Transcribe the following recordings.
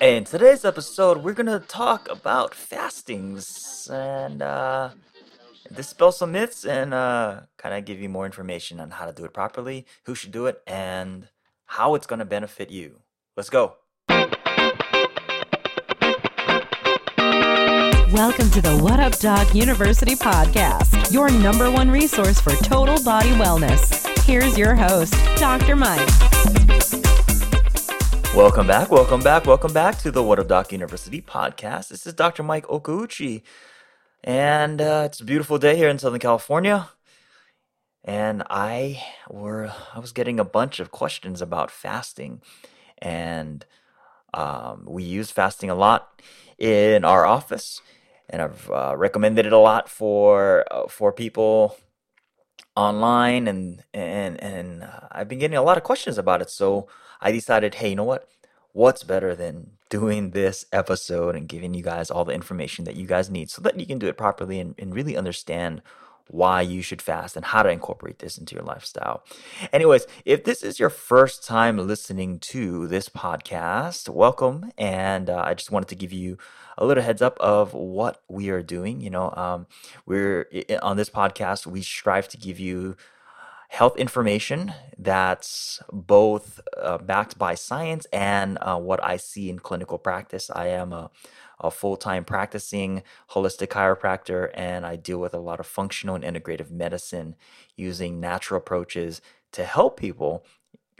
In today's episode, we're gonna talk about fastings and uh, dispel some myths and uh, kind of give you more information on how to do it properly, who should do it, and how it's gonna benefit you. Let's go. Welcome to the What Up Doc University podcast, your number one resource for total body wellness. Here's your host, Dr. Mike. Welcome back, welcome back, welcome back to the What Up Doc University podcast. This is Dr. Mike Okouchi, and uh, it's a beautiful day here in Southern California. And I were I was getting a bunch of questions about fasting, and um, we use fasting a lot in our office and I've uh, recommended it a lot for uh, for people online, and and and uh, I've been getting a lot of questions about it. So I decided, hey, you know what? What's better than doing this episode and giving you guys all the information that you guys need so that you can do it properly and, and really understand why you should fast and how to incorporate this into your lifestyle. Anyways, if this is your first time listening to this podcast, welcome. And uh, I just wanted to give you a little heads up of what we are doing. You know, um, we're on this podcast, we strive to give you health information that's both uh, backed by science and uh, what I see in clinical practice. I am a, a full time practicing holistic chiropractor, and I deal with a lot of functional and integrative medicine using natural approaches to help people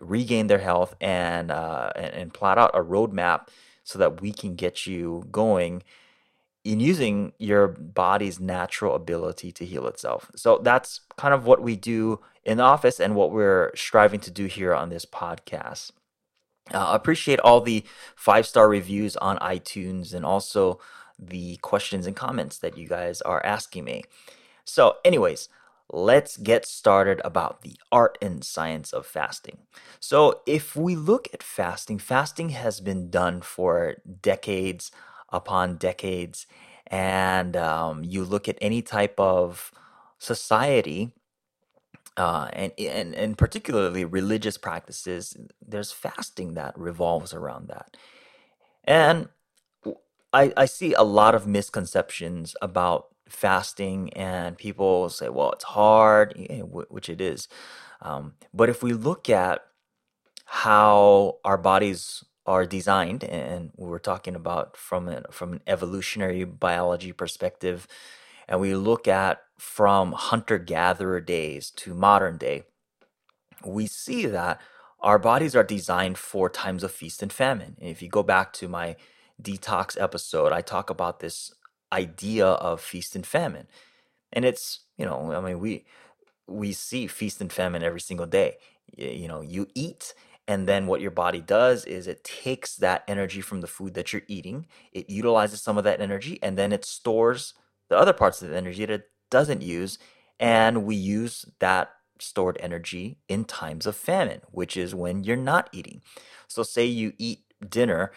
regain their health and, uh, and, and plot out a roadmap so that we can get you going in using your body's natural ability to heal itself. So that's kind of what we do in the office and what we're striving to do here on this podcast. Uh, appreciate all the five star reviews on iTunes and also the questions and comments that you guys are asking me. So, anyways, let's get started about the art and science of fasting. So, if we look at fasting, fasting has been done for decades upon decades. And um, you look at any type of society, uh, and, and, and particularly religious practices, there's fasting that revolves around that. And I, I see a lot of misconceptions about fasting and people say well it's hard which it is. Um, but if we look at how our bodies are designed and we're talking about from an, from an evolutionary biology perspective and we look at from hunter gatherer days to modern day we see that our bodies are designed for times of feast and famine. And if you go back to my detox episode i talk about this idea of feast and famine. And it's, you know, I mean, we we see feast and famine every single day. You know, you eat and then what your body does is it takes that energy from the food that you're eating, it utilizes some of that energy, and then it stores the other parts of the energy that it doesn't use. And we use that stored energy in times of famine, which is when you're not eating. So, say you eat dinner,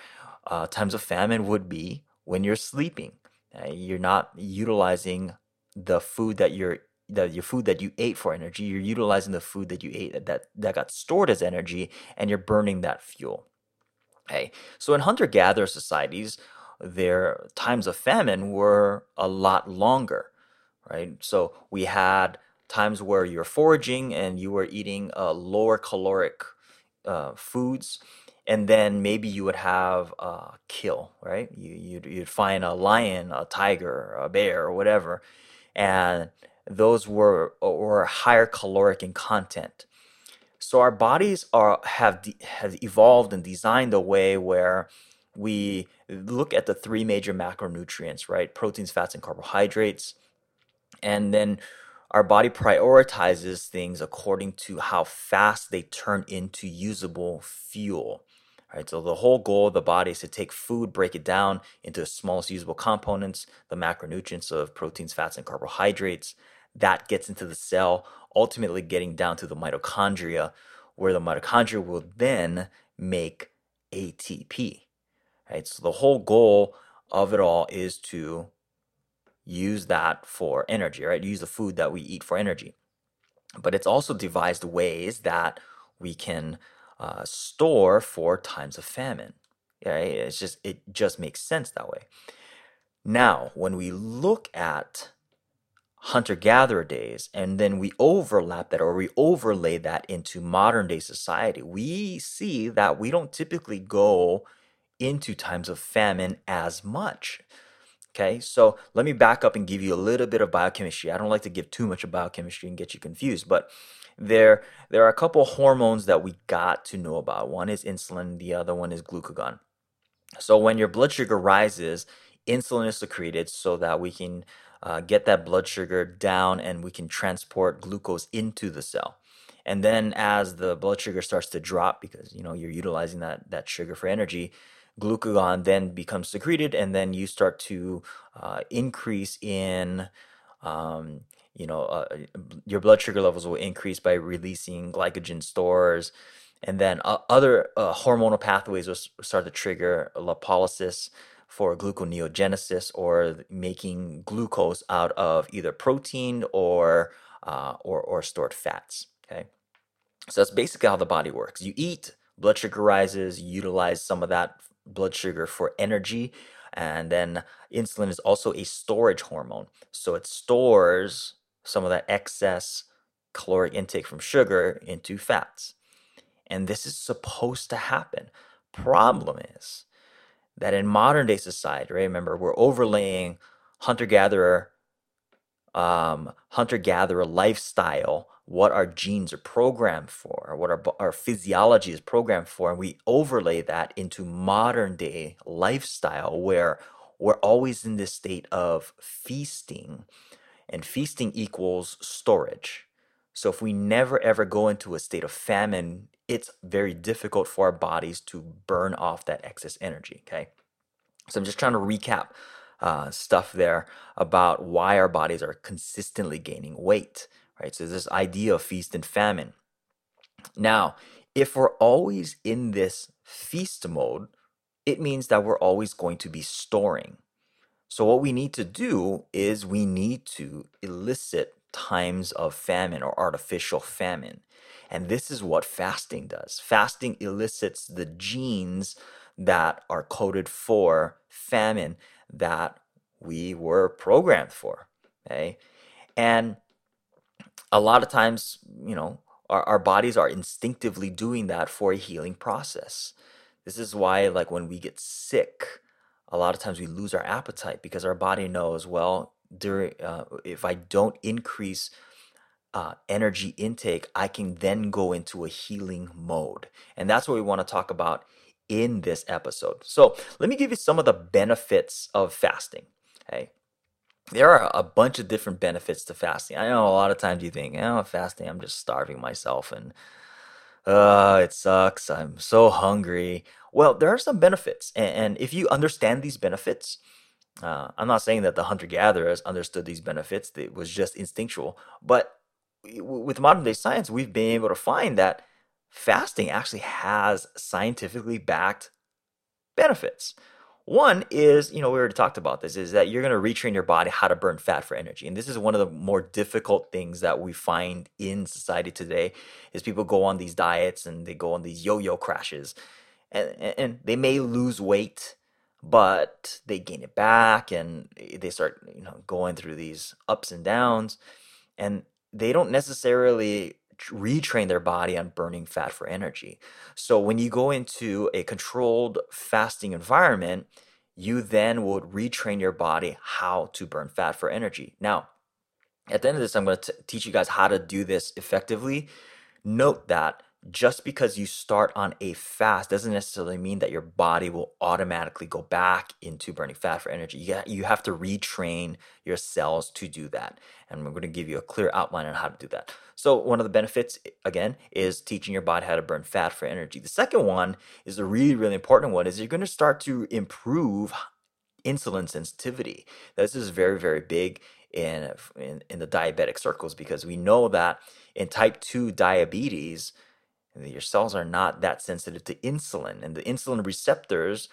uh, times of famine would be when you're sleeping. Uh, you're not utilizing the food that you're the your food that you ate for energy. You're utilizing the food that you ate that that got stored as energy, and you're burning that fuel. Okay, so in hunter gatherer societies, their times of famine were a lot longer, right? So we had times where you're foraging and you were eating uh, lower caloric uh, foods and then maybe you would have a kill, right? You, you'd, you'd find a lion, a tiger, a bear, or whatever, and those were were higher caloric in content. So our bodies are have de- have evolved and designed a way where we look at the three major macronutrients, right? Proteins, fats, and carbohydrates, and then our body prioritizes things according to how fast they turn into usable fuel. Right, so the whole goal of the body is to take food, break it down into the smallest usable components, the macronutrients of proteins, fats, and carbohydrates. That gets into the cell, ultimately getting down to the mitochondria, where the mitochondria will then make ATP. Right, so the whole goal of it all is to use that for energy, right? Use the food that we eat for energy. But it's also devised ways that we can uh, store for times of famine. Right? It's just it just makes sense that way. Now, when we look at hunter gatherer days and then we overlap that or we overlay that into modern day society, we see that we don't typically go into times of famine as much. Okay, so let me back up and give you a little bit of biochemistry. I don't like to give too much of biochemistry and get you confused, but there there are a couple hormones that we got to know about. One is insulin, the other one is glucagon. So when your blood sugar rises, insulin is secreted so that we can uh, get that blood sugar down and we can transport glucose into the cell. And then as the blood sugar starts to drop because you know you're utilizing that that sugar for energy, glucagon then becomes secreted, and then you start to uh, increase in. Um, you know, uh, your blood sugar levels will increase by releasing glycogen stores, and then uh, other uh, hormonal pathways will start to trigger lipolysis for gluconeogenesis or making glucose out of either protein or uh, or, or stored fats. Okay, so that's basically how the body works. You eat, blood sugar rises, you utilize some of that blood sugar for energy. And then insulin is also a storage hormone. So it stores some of that excess caloric intake from sugar into fats. And this is supposed to happen. Problem is that in modern day society, right? Remember, we're overlaying hunter gatherer, um, hunter gatherer lifestyle what our genes are programmed for, what our, our physiology is programmed for, and we overlay that into modern day lifestyle where we're always in this state of feasting, and feasting equals storage. So if we never ever go into a state of famine, it's very difficult for our bodies to burn off that excess energy. Okay. So I'm just trying to recap uh, stuff there about why our bodies are consistently gaining weight right? So this idea of feast and famine. Now, if we're always in this feast mode, it means that we're always going to be storing. So what we need to do is we need to elicit times of famine or artificial famine. And this is what fasting does. Fasting elicits the genes that are coded for famine that we were programmed for. Okay. And a lot of times, you know, our, our bodies are instinctively doing that for a healing process. This is why, like, when we get sick, a lot of times we lose our appetite because our body knows, well, during, uh, if I don't increase uh, energy intake, I can then go into a healing mode. And that's what we want to talk about in this episode. So, let me give you some of the benefits of fasting. Okay there are a bunch of different benefits to fasting. I know a lot of times you think, oh, fasting, I'm just starving myself and uh, it sucks. I'm so hungry. Well, there are some benefits. And, if you understand these benefits, uh, I'm not saying that the hunter gatherers understood these benefits, it was just instinctual. But with modern day science, we've been able to find that fasting actually has scientifically backed benefits. One is, you know, we already talked about this, is that you're going to retrain your body how to burn fat for energy. And this is one of the more difficult things that we find in society today is people go on these diets and they go on these yo-yo crashes and, and they may lose weight, but they gain it back and they start, you know, going through these ups and downs and they don't necessarily retrain their body on burning fat for energy. So when you go into a controlled fasting environment, you then would retrain your body how to burn fat for energy. Now, at the end of this, I'm going to teach you guys how to do this effectively. Note that just because you start on a fast doesn't necessarily mean that your body will automatically go back into burning fat for energy. You, you have to retrain your cells to do that. And we're going to give you a clear outline on how to do that. So, one of the benefits, again, is teaching your body how to burn fat for energy. The second one is the really, really important one is you're going to start to improve insulin sensitivity. This is very, very big in, in, in the diabetic circles because we know that in type 2 diabetes, your cells are not that sensitive to insulin, and the insulin receptors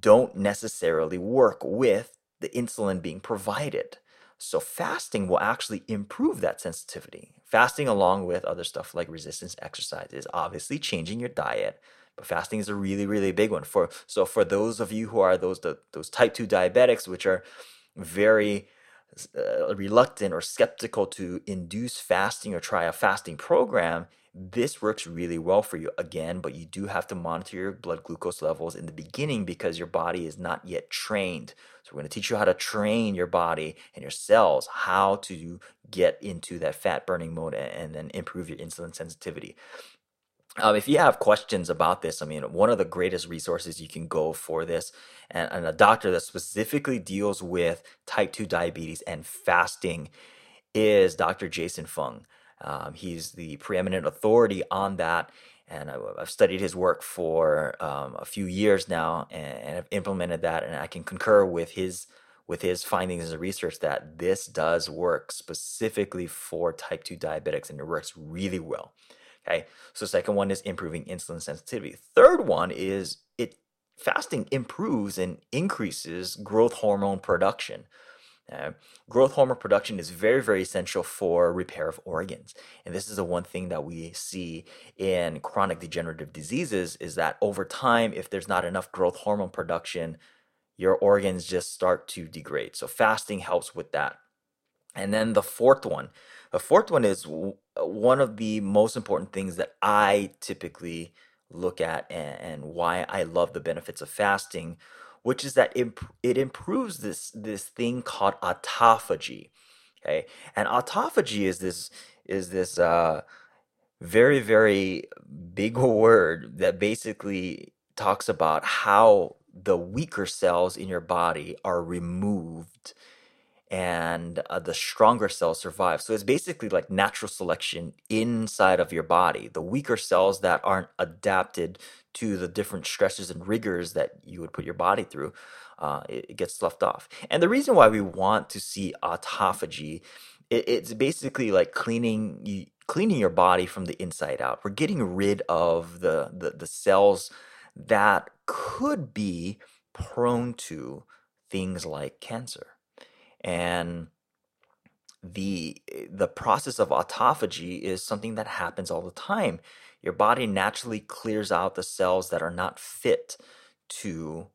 don't necessarily work with the insulin being provided. So fasting will actually improve that sensitivity. Fasting, along with other stuff like resistance exercise, is obviously changing your diet. But fasting is a really, really big one for. So for those of you who are those those type two diabetics, which are very uh, reluctant or skeptical to induce fasting or try a fasting program, this works really well for you again, but you do have to monitor your blood glucose levels in the beginning because your body is not yet trained. So, we're going to teach you how to train your body and your cells how to get into that fat burning mode and then improve your insulin sensitivity. Um, if you have questions about this, I mean, one of the greatest resources you can go for this, and, and a doctor that specifically deals with type 2 diabetes and fasting is Dr. Jason Fung. Um, he's the preeminent authority on that, and I, have studied his work for um, a few years now, and, and I've implemented that, and I can concur with his with his findings and research that this does work specifically for type 2 diabetics, and it works really well. Okay, so second one is improving insulin sensitivity. Third one is it fasting improves and increases growth hormone production. Uh, growth hormone production is very, very essential for repair of organs. And this is the one thing that we see in chronic degenerative diseases is that over time, if there's not enough growth hormone production, your organs just start to degrade. So fasting helps with that. And then the fourth one, the fourth one is one of the most important things that I typically look at and, and why I love the benefits of fasting, which is that it, it improves this this thing called autophagy. Okay, and autophagy is this is this uh, very very big word that basically talks about how the weaker cells in your body are removed and uh, the stronger cells survive. So it's basically like natural selection inside of your body. The weaker cells that aren't adapted to the different stresses and rigors that you would put your body through, uh, it, it, gets left off. And the reason why we want to see autophagy, it, it's basically like cleaning cleaning your body from the inside out. We're getting rid of the, the, the cells that could be prone to things like cancer and the the process of autophagy is something that happens all the time. Your body naturally clears out the cells that are not fit to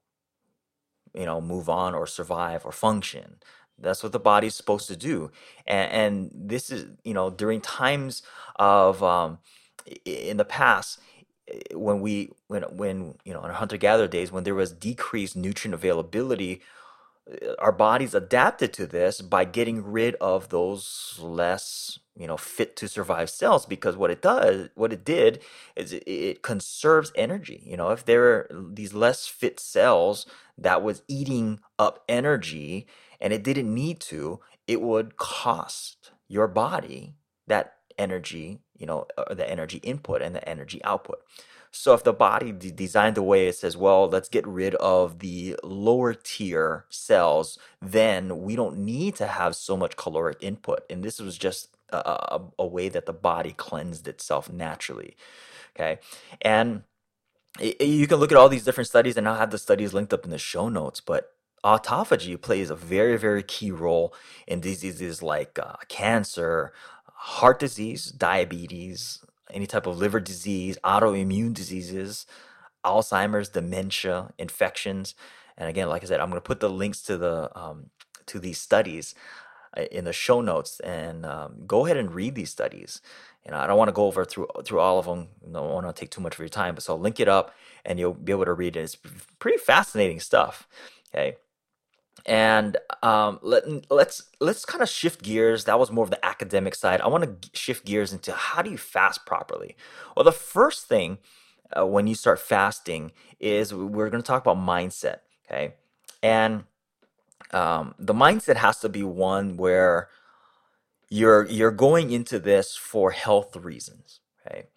you know move on or survive or function. That's what the body's supposed to do. And, and this is you know during times of um, in the past when we when when you know in hunter gatherer days when there was decreased nutrient availability our bodies adapted to this by getting rid of those less you know fit to survive cells because what it does what it did is it, it conserves energy. You know if there are these less fit cells that was eating up energy and it didn't need to it would cost your body that energy you know uh, the energy input and the energy output so if the body designed the way it says, well, let's get rid of the lower tier cells, then we don't need to have so much caloric input. And this was just a, a, a way that the body cleansed itself naturally. Okay. And it, you can look at all these different studies, and I'll have the studies linked up in the show notes, but autophagy plays a very, very key role in diseases like uh, cancer, heart disease, diabetes, any type of liver disease, autoimmune diseases, Alzheimer's, dementia, infections. And again, like I said, I'm going to put the links to the um, to these studies uh, in the show notes, and um, go ahead and read these studies. And I don't want to go over through through all of them. I don't want to take too much of your time, but so I'll link it up, and you'll be able to read it. It's pretty fascinating stuff. Okay and um, let, let's let's kind of shift gears. That was more of the academic side. I want to shift gears into how do you fast properly? Well the first thing uh, when you start fasting is we're going to talk about mindset okay? And um, the mindset has to be one where you're you're going into this for health reasons okay?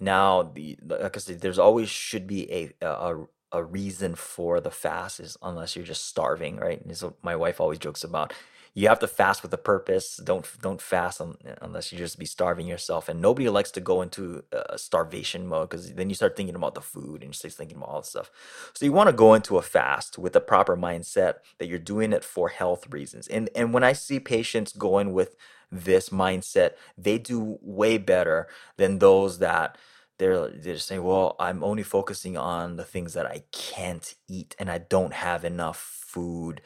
Now the like i said there's always should be a, a, a reason for the fast is unless you're just starving, right? And so my wife always jokes about, you have to fast with a purpose. Don't don't fast unless you just be starving yourself. And nobody likes to go into a starvation mode because then you start thinking about the food and you start thinking about all this stuff. So you want to go into a fast with the proper mindset that you're doing it for health reasons. And and when I see patients going with this mindset, they do way better than those that they're they're saying, well, I'm only focusing on the things that I can't eat and I don't have enough food.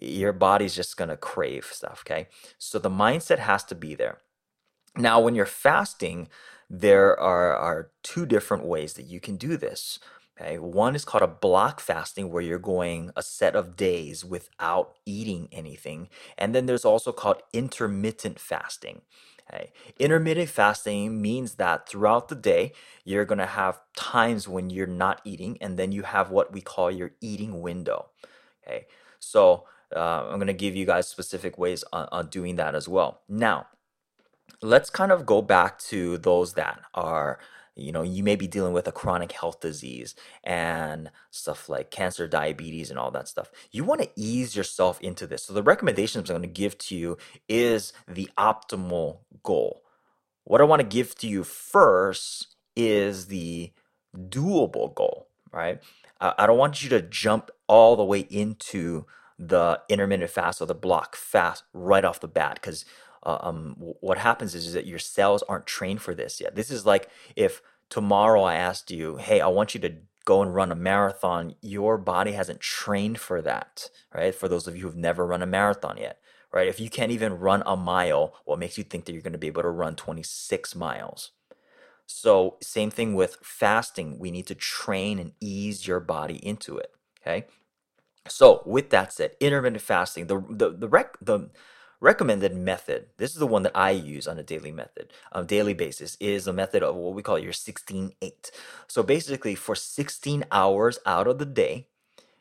Your body's just gonna crave stuff, okay? So the mindset has to be there. Now, when you're fasting, there are, are two different ways that you can do this. Okay, one is called a block fasting, where you're going a set of days without eating anything. And then there's also called intermittent fasting. Okay. Intermittent fasting means that throughout the day, you're going to have times when you're not eating, and then you have what we call your eating window. Okay. So uh, I'm going to give you guys specific ways on, on doing that as well. Now, let's kind of go back to those that are you know you may be dealing with a chronic health disease and stuff like cancer diabetes and all that stuff. You want to ease yourself into this. So the recommendations i'm going to give to you is the optimal goal. What i want to give to you first is the doable goal right? I don't want you to jump all the way into the intermittent fast or the block fast right off the bat because uh, um, what happens is, is that your cells aren't trained for this yet. This is like if tomorrow I asked you, hey, I want you to go and run a marathon, your body hasn't trained for that, right? For those of you who've never run a marathon yet, right? If you can't even run a mile, what makes you think that you're going to be able to run 26 miles? So, same thing with fasting. We need to train and ease your body into it, okay? So, with that said, intermittent fasting, the the the rec, the recommended method. This is the one that i use on a daily method a daily basis is a method of what we call your 16 8 so basically for 16 hours out of the day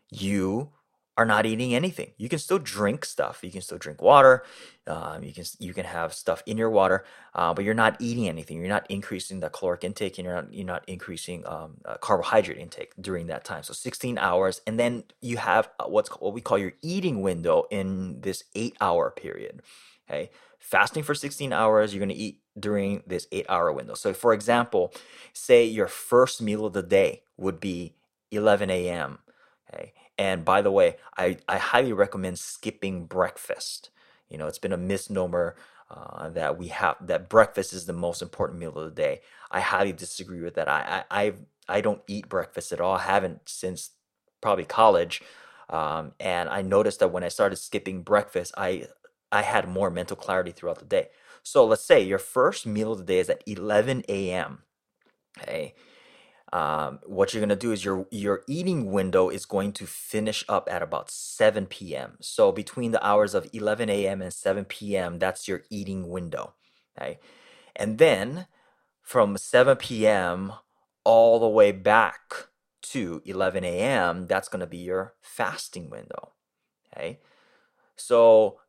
you are not eating anything. You can still drink stuff. You can still drink water. Um, you can you can have stuff in your water, uh, but you're not eating anything. You're not increasing the caloric intake, and you're not you're not increasing um, uh, carbohydrate intake during that time. So 16 hours, and then you have uh, what's what we call your eating window in this eight hour period. Okay, fasting for 16 hours. You're going to eat during this eight hour window. So, for example, say your first meal of the day would be 11 a.m. Okay and by the way, I, I highly recommend skipping breakfast. You know, it's been a misnomer uh, that we have that breakfast is the most important meal of the day. I highly disagree with that. I I I, I don't eat breakfast at all. I haven't since probably college. Um, and I noticed that when I started skipping breakfast, I I had more mental clarity throughout the day. So let's say your first meal of the day is at 11 a.m. Okay, um, what you're gonna do is your your eating window is going to finish up at about 7 p.m. So between the hours of 11 a.m. and 7 p.m., that's your eating window. Okay, and then from 7 p.m. all the way back to 11 a.m., that's gonna be your fasting window. Okay, so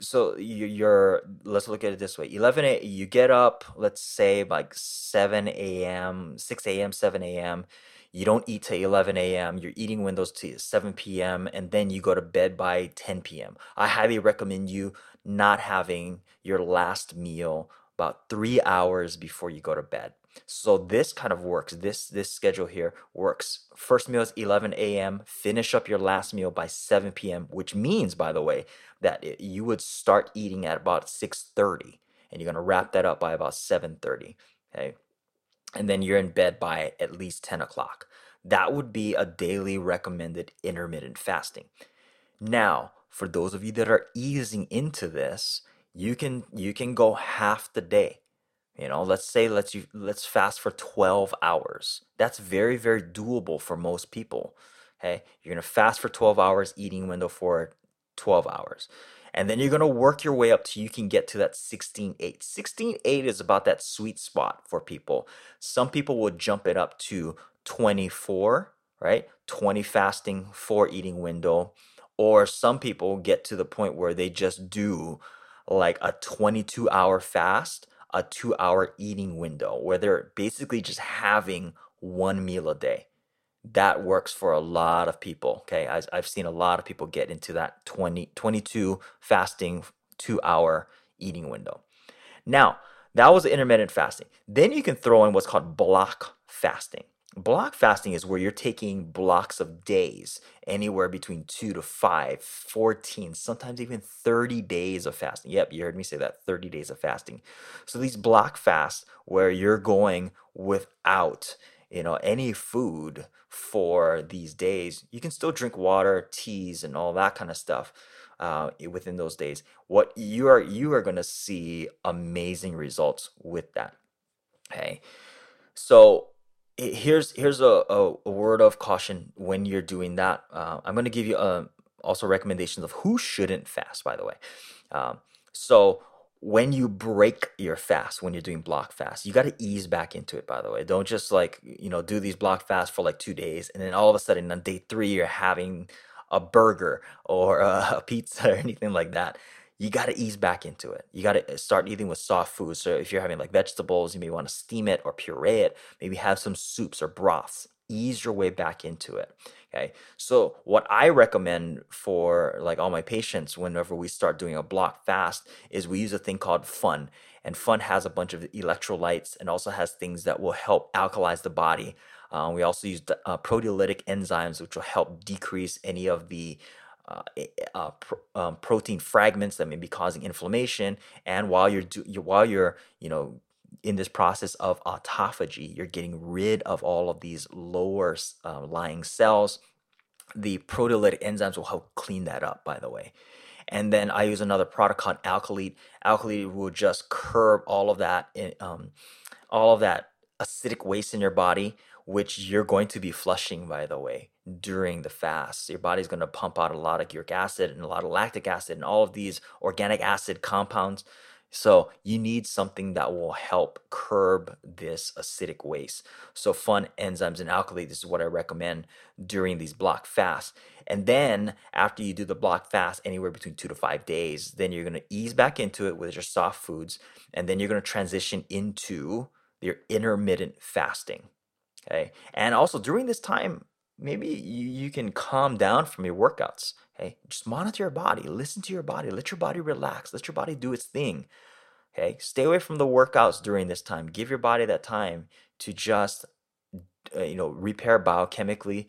so you're let's look at it this way. 11 a you get up let's say like 7 a.m 6 a.m 7 a.m you don't eat till 11 a.m You're eating windows to 7 p.m and then you go to bed by 10 p.m i highly recommend you not having your last meal about three hours before you go to bed so this kind of works. This this schedule here works. First meal is 11 a.m. Finish up your last meal by 7 p.m., which means, by the way, that it, you would start eating at about 6:30, and you're gonna wrap that up by about 7:30. Okay, and then you're in bed by at least 10 o'clock. That would be a daily recommended intermittent fasting. Now, for those of you that are easing into this, you can you can go half the day you know, let's say let's you let's fast for 12 hours. That's very very doable for most people. Okay? You're going to fast for 12 hours, eating window for 12 hours. And then you're going to work your way up till you can get to that 16 8. 16 8 is about that sweet spot for people. Some people will jump it up to 24, right? 20 fasting, 4 eating window. Or some people get to the point where they just do like a 22 hour fast a two hour eating window where they're basically just having one meal a day. that works for a lot of people. Okay. I, I've seen a lot of people get into that 20, 22 fasting two hour eating window. Now, that was intermittent fasting. Then you can throw in what's called block fasting. Block fasting is where you're taking blocks of days, anywhere between two to five, 14, sometimes even 30 days of fasting. Yep, you heard me say that 30 days of fasting. So these block fasts where you're going without you know any food for these days you can still drink water teas and all that kind of stuff uh, within those days what you are you are going to see amazing results with that okay so here's here's a, a, a, word of caution when you're doing that. Uh, i'm going to give you uh, also recommendations of who shouldn't fast by the way. Um, so when you break your fast when you're doing block fast you got to ease back into it by the way. Don't just like you know do these block fasts for like two days and then all of a sudden on day three you're having a burger or a, pizza or anything like that you got to ease back into it you got to start eating with soft foods. so if you're having like vegetables you may want to steam it or puree it maybe have some soups or broths ease your way back into it Okay. So what I recommend for like all my patients whenever we start doing a block fast is we use a thing called fun. And fun has a bunch of electrolytes and also has things that will help alkalize the body. Uh, we also use uh, proteolytic enzymes, which will help decrease any of the uh, uh, um, protein fragments that may be causing inflammation. And while you're do, while you're you know in this process of autophagy, you're getting rid of all of these lower uh, lying cells. The proteolytic enzymes will help clean that up, by the way. And then I use another product called Alkalite. Alkalite will just curb all of that, um, all of that acidic waste in your body, which you're going to be flushing, by the way, during the fast. Your body's going to pump out a lot of uric acid and a lot of lactic acid and all of these organic acid compounds so you need something that will help curb this acidic waste. So fun enzymes and alkali, this is what I recommend during these block fasts. And then after you do the block fast, anywhere between two to five days, then you're gonna ease back into it with your soft foods, and then you're gonna transition into your intermittent fasting. Okay. And also during this time, maybe you, you can calm down from your workouts. Okay, just monitor your body, listen to your body, let your body relax, let your body do its thing. Okay, stay away from the workouts during this time. Give your body that time to just, uh, you know, repair biochemically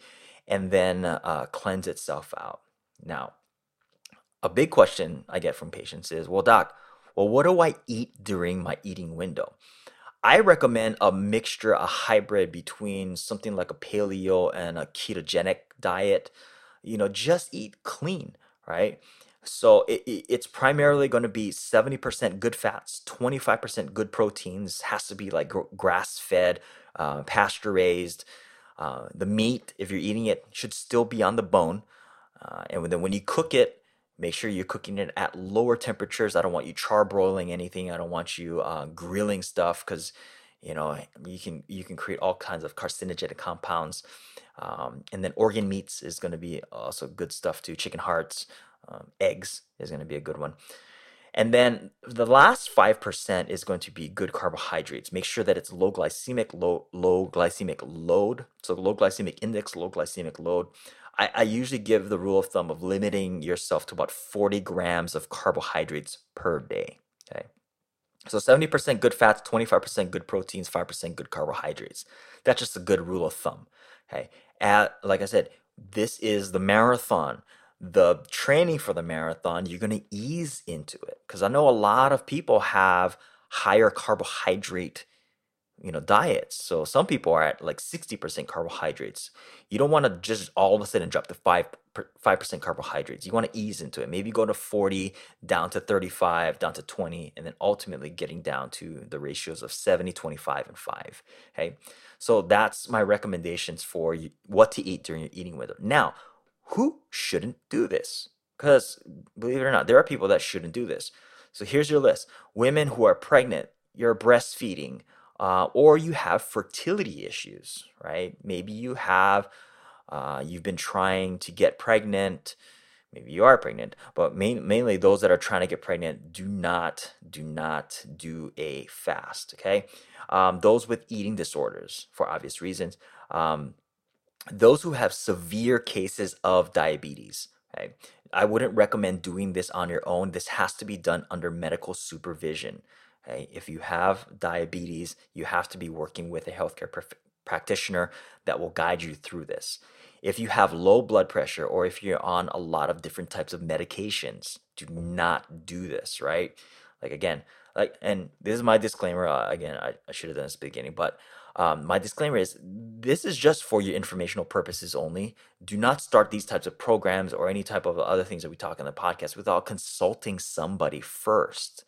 and then uh, cleanse itself out. Now, a big question I get from patients is, well, doc, well, what do I eat during my eating window? I recommend a mixture, a hybrid between something like a paleo and a ketogenic diet you know, just eat clean, right? So it, it's primarily going to be 70% good fats, 25% good proteins, has to be like grass fed, uh, pasture raised. Uh, the meat, if you're eating it, should still be on the bone. Uh, and then when you cook it, make sure you're cooking it at lower temperatures. I don't want you charbroiling anything. I don't want you uh, grilling stuff because you know you can you can create all kinds of carcinogenic compounds um, and then organ meats is going to be also good stuff too. Chicken hearts, um, eggs is going to be a good one. And then the last 5% is going to be good carbohydrates. Make sure that it's low glycemic, low, low glycemic load. So low glycemic index, low glycemic load. I, I usually give the rule of thumb of limiting yourself to about 40 grams of carbohydrates per day. Okay. So 70% good fats, 25% good proteins, 5% good carbohydrates. That's just a good rule of thumb. Okay at like I said, this is the marathon. The training for the marathon, you're going to ease into it because I know a lot of people have higher carbohydrate you know diets. So some people are at like 60% carbohydrates. You don't want to just all of a sudden drop to 5 5% carbohydrates. You want to ease into it. Maybe go to 40 down to 35 down to 20 and then ultimately getting down to the ratios of 70 25 and 5 okay? So that's my recommendations for what to eat during your eating window. Now who shouldn't do this? Because believe it or not there are people that shouldn't do this. So here's your list. Women who are pregnant you're breastfeeding uh, or you have fertility issues, right? Maybe you have, uh, you've been trying to get pregnant. Maybe you are pregnant, but main, mainly those that are trying to get pregnant do not do not do a fast. Okay, um, those with eating disorders for obvious reasons. Um, those who have severe cases of diabetes. Okay, I wouldn't recommend doing this on your own. This has to be done under medical supervision. Okay, if you have diabetes, you have to be working with a healthcare pr- practitioner that will guide you through this. If you have low blood pressure or if you're on a lot of different types of medications, do not do this, right? Like again, like and this is my disclaimer. Uh, again, I, I should have done this at the beginning, but um, my disclaimer is this is just for your informational purposes only. Do not start these types of programs or any type of other things that we talk in the podcast without consulting somebody first.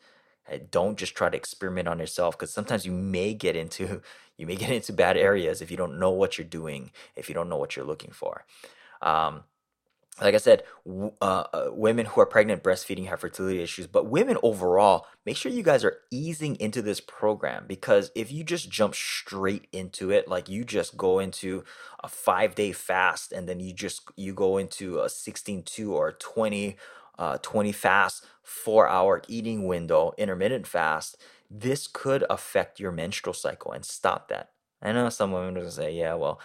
Don't just try to experiment on yourself because sometimes you may get into you may get into bad areas if you don't know what you're doing, if you don't know what you're looking for. Um, like I said, uh, uh, women who are pregnant, breastfeeding, have fertility issues, but women overall, make sure you guys are easing into this program because if you just jump straight into it, like you just go into a five day fast and then you just you go into a 16 2 or 20 uh, 20 fast, four hour eating window, intermittent fast, this could affect your menstrual cycle and stop that. I know some women will say, yeah, well,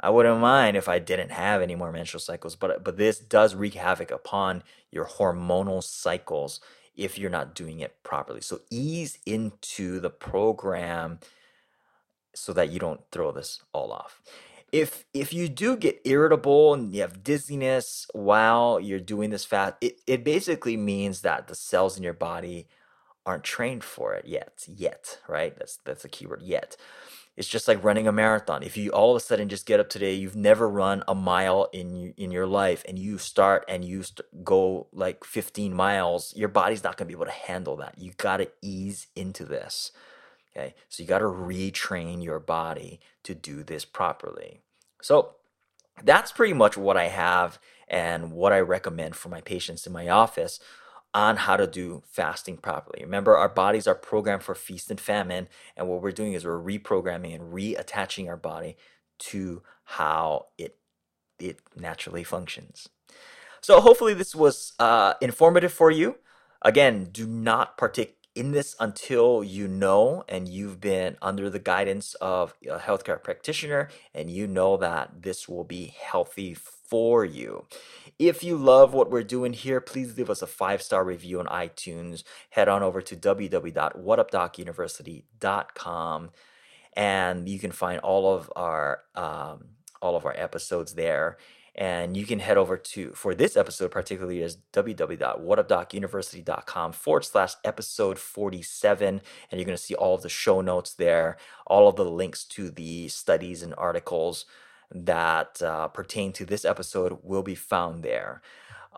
I wouldn't mind if I didn't have any more menstrual cycles, but but this does wreak havoc upon your hormonal cycles if you're not doing it properly. So ease into the program so that you don't throw this all off. If if you do get irritable and you have dizziness while you're doing this fast, it, it basically means that the cells in your body aren't trained for it yet. Yet, right? That's that's a keyword yet. It's just like running a marathon. If you all of a sudden just get up today, you've never run a mile in in your life, and you start and you st- go like 15 miles, your body's not gonna be able to handle that. You gotta ease into this. Okay, so you gotta retrain your body to do this properly. So that's pretty much what I have and what I recommend for my patients in my office on how to do fasting properly. Remember, our bodies are programmed for feast and famine, and what we're doing is we're reprogramming and reattaching our body to how it it naturally functions. So hopefully this was uh, informative for you. Again, do not partake in this until you know and you've been under the guidance of a healthcare practitioner and you know that this will be healthy for you. If you love what we're doing here, please leave us a five star review on iTunes. Head on over to www.whatupdocuniversity.com and you can find all of our um, all of our episodes there. And you can head over to, for this episode particularly, is www.whatupdocuniversity.com forward slash episode 47. And you're going to see all of the show notes there, all of the links to the studies and articles that uh, pertain to this episode will be found there.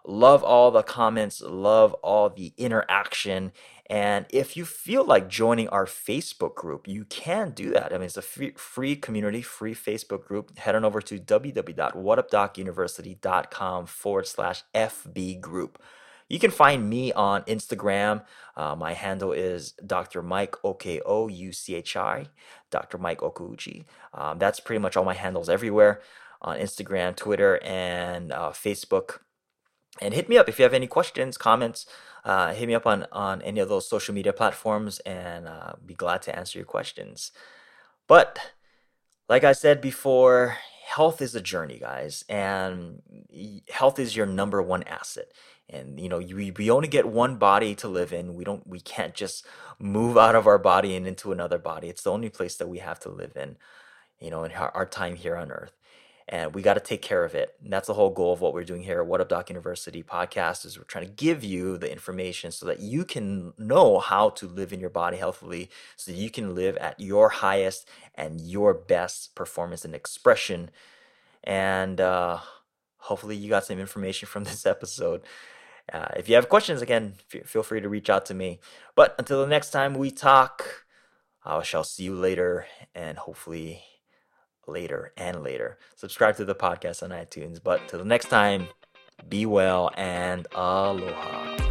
Love all the comments, love all the interaction. And if you feel like joining our Facebook group, you can do that. I mean, it's a free, free community, free Facebook group. Head on over to www.whatupdocuniversity.com forward slash FB group. You can find me on Instagram. Uh, my handle is Dr. Mike O K O U C H I, Dr. Mike Okouchi. Um, that's pretty much all my handles everywhere on Instagram, Twitter, and uh, Facebook and hit me up if you have any questions, comments. Uh, hit me up on on any of those social media platforms, and uh, be glad to answer your questions. But like I said before, health is a journey, guys, and health is your number one asset. And you know, we, we only get one body to live in. We don't, we can't just move out of our body and into another body. It's the only place that we have to live in. You know, in our, our time here on Earth and we got to take care of it. And that's the whole goal of what we're doing here at What Up Doc University podcast is we're trying to give you the information so that you can know how to live in your body healthily so you can live at your highest and your best performance and expression. And uh, hopefully you got some information from this episode. Uh, if you have questions, again, f- feel free to reach out to me. But until the next time we talk, I shall see you later and hopefully later and later. Subscribe to the podcast on iTunes. But till the next time, be well and aloha.